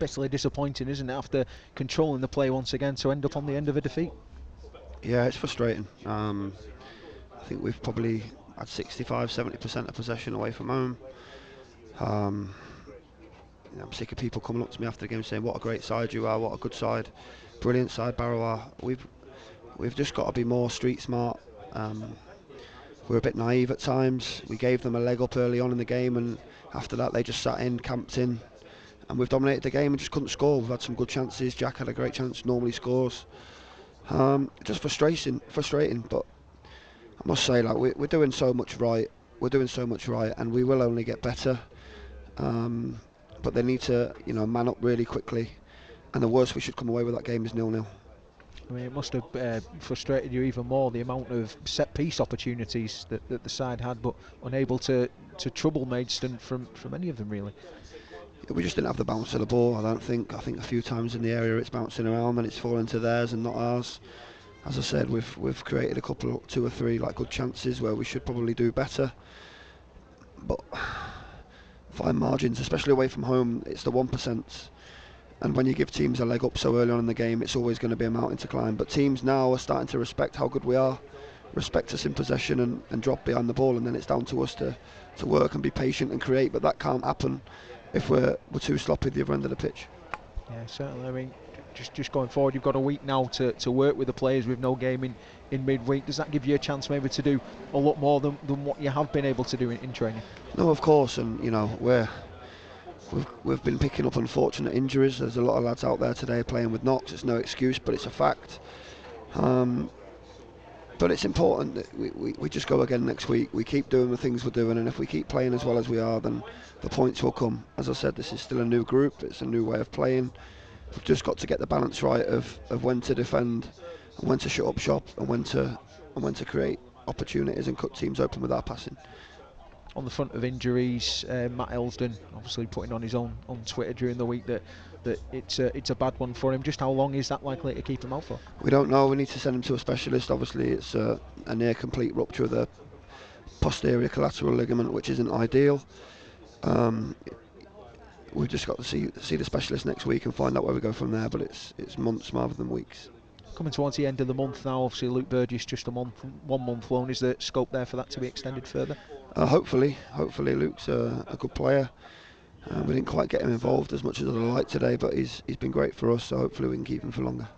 bitterly disappointing, isn't it, after controlling the play once again to end up on the end of a defeat? Yeah, it's frustrating. Um, I think we've probably had 65, 70% of possession away from home. Um, I'm sick of people coming up to me after the game saying, "What a great side you are! What a good side! Brilliant side, Barrow are." We've we've just got to be more street smart. Um, we're a bit naive at times. We gave them a leg up early on in the game, and after that they just sat in, camped in, and we've dominated the game and just couldn't score. We've had some good chances. Jack had a great chance. Normally scores. Um, just frustrating, frustrating. But I must say, like we, we're doing so much right. We're doing so much right, and we will only get better. Um, but they need to, you know, man up really quickly. And the worst we should come away with that game is nil-nil. I mean, it must have uh, frustrated you even more the amount of set piece opportunities that, that the side had, but unable to, to trouble Maidstone from, from any of them really. We just didn't have the bounce of the ball. I don't think. I think a few times in the area it's bouncing around and it's falling to theirs and not ours. As I said, we've we've created a couple, two or three like good chances where we should probably do better. But fine margins, especially away from home, it's the one percent. And when you give teams a leg up so early on in the game, it's always going to be a mountain to climb. But teams now are starting to respect how good we are, respect us in possession and, and drop behind the ball, and then it's down to us to, to work and be patient and create. But that can't happen if we're, we're too sloppy at the other end of the pitch. Yeah, certainly. I mean, just just going forward, you've got a week now to, to work with the players with no game in, in midweek. Does that give you a chance maybe to do a lot more than, than what you have been able to do in, in training? No, of course, and you know we're we've we've been picking up unfortunate injuries. There's a lot of lads out there today playing with knocks. It's no excuse, but it's a fact. Um, but it's important that we, we, we just go again next week. We keep doing the things we're doing, and if we keep playing as well as we are, then the points will come. As I said, this is still a new group. It's a new way of playing. We've just got to get the balance right of, of when to defend, and when to shut up shop, and when to and when to create opportunities and cut teams open with our passing on the front of injuries, uh, Matt Elsdon obviously putting on his own on Twitter during the week that that it's a, it's a bad one for him. Just how long is that likely to keep him out for? We don't know. We need to send him to a specialist. Obviously, it's a, a near complete rupture of the posterior collateral ligament, which isn't ideal. Um, we've just got to see see the specialist next week and find out where we go from there. But it's it's months rather than weeks. Coming towards the end of the month now, obviously Luke Burgess just a month, one month loan. Is there scope there for that to be extended further? Uh, hopefully, hopefully Luke's a, a good player. Uh, we didn't quite get him involved as much as I'd like today, but he's he's been great for us. So hopefully we can keep him for longer.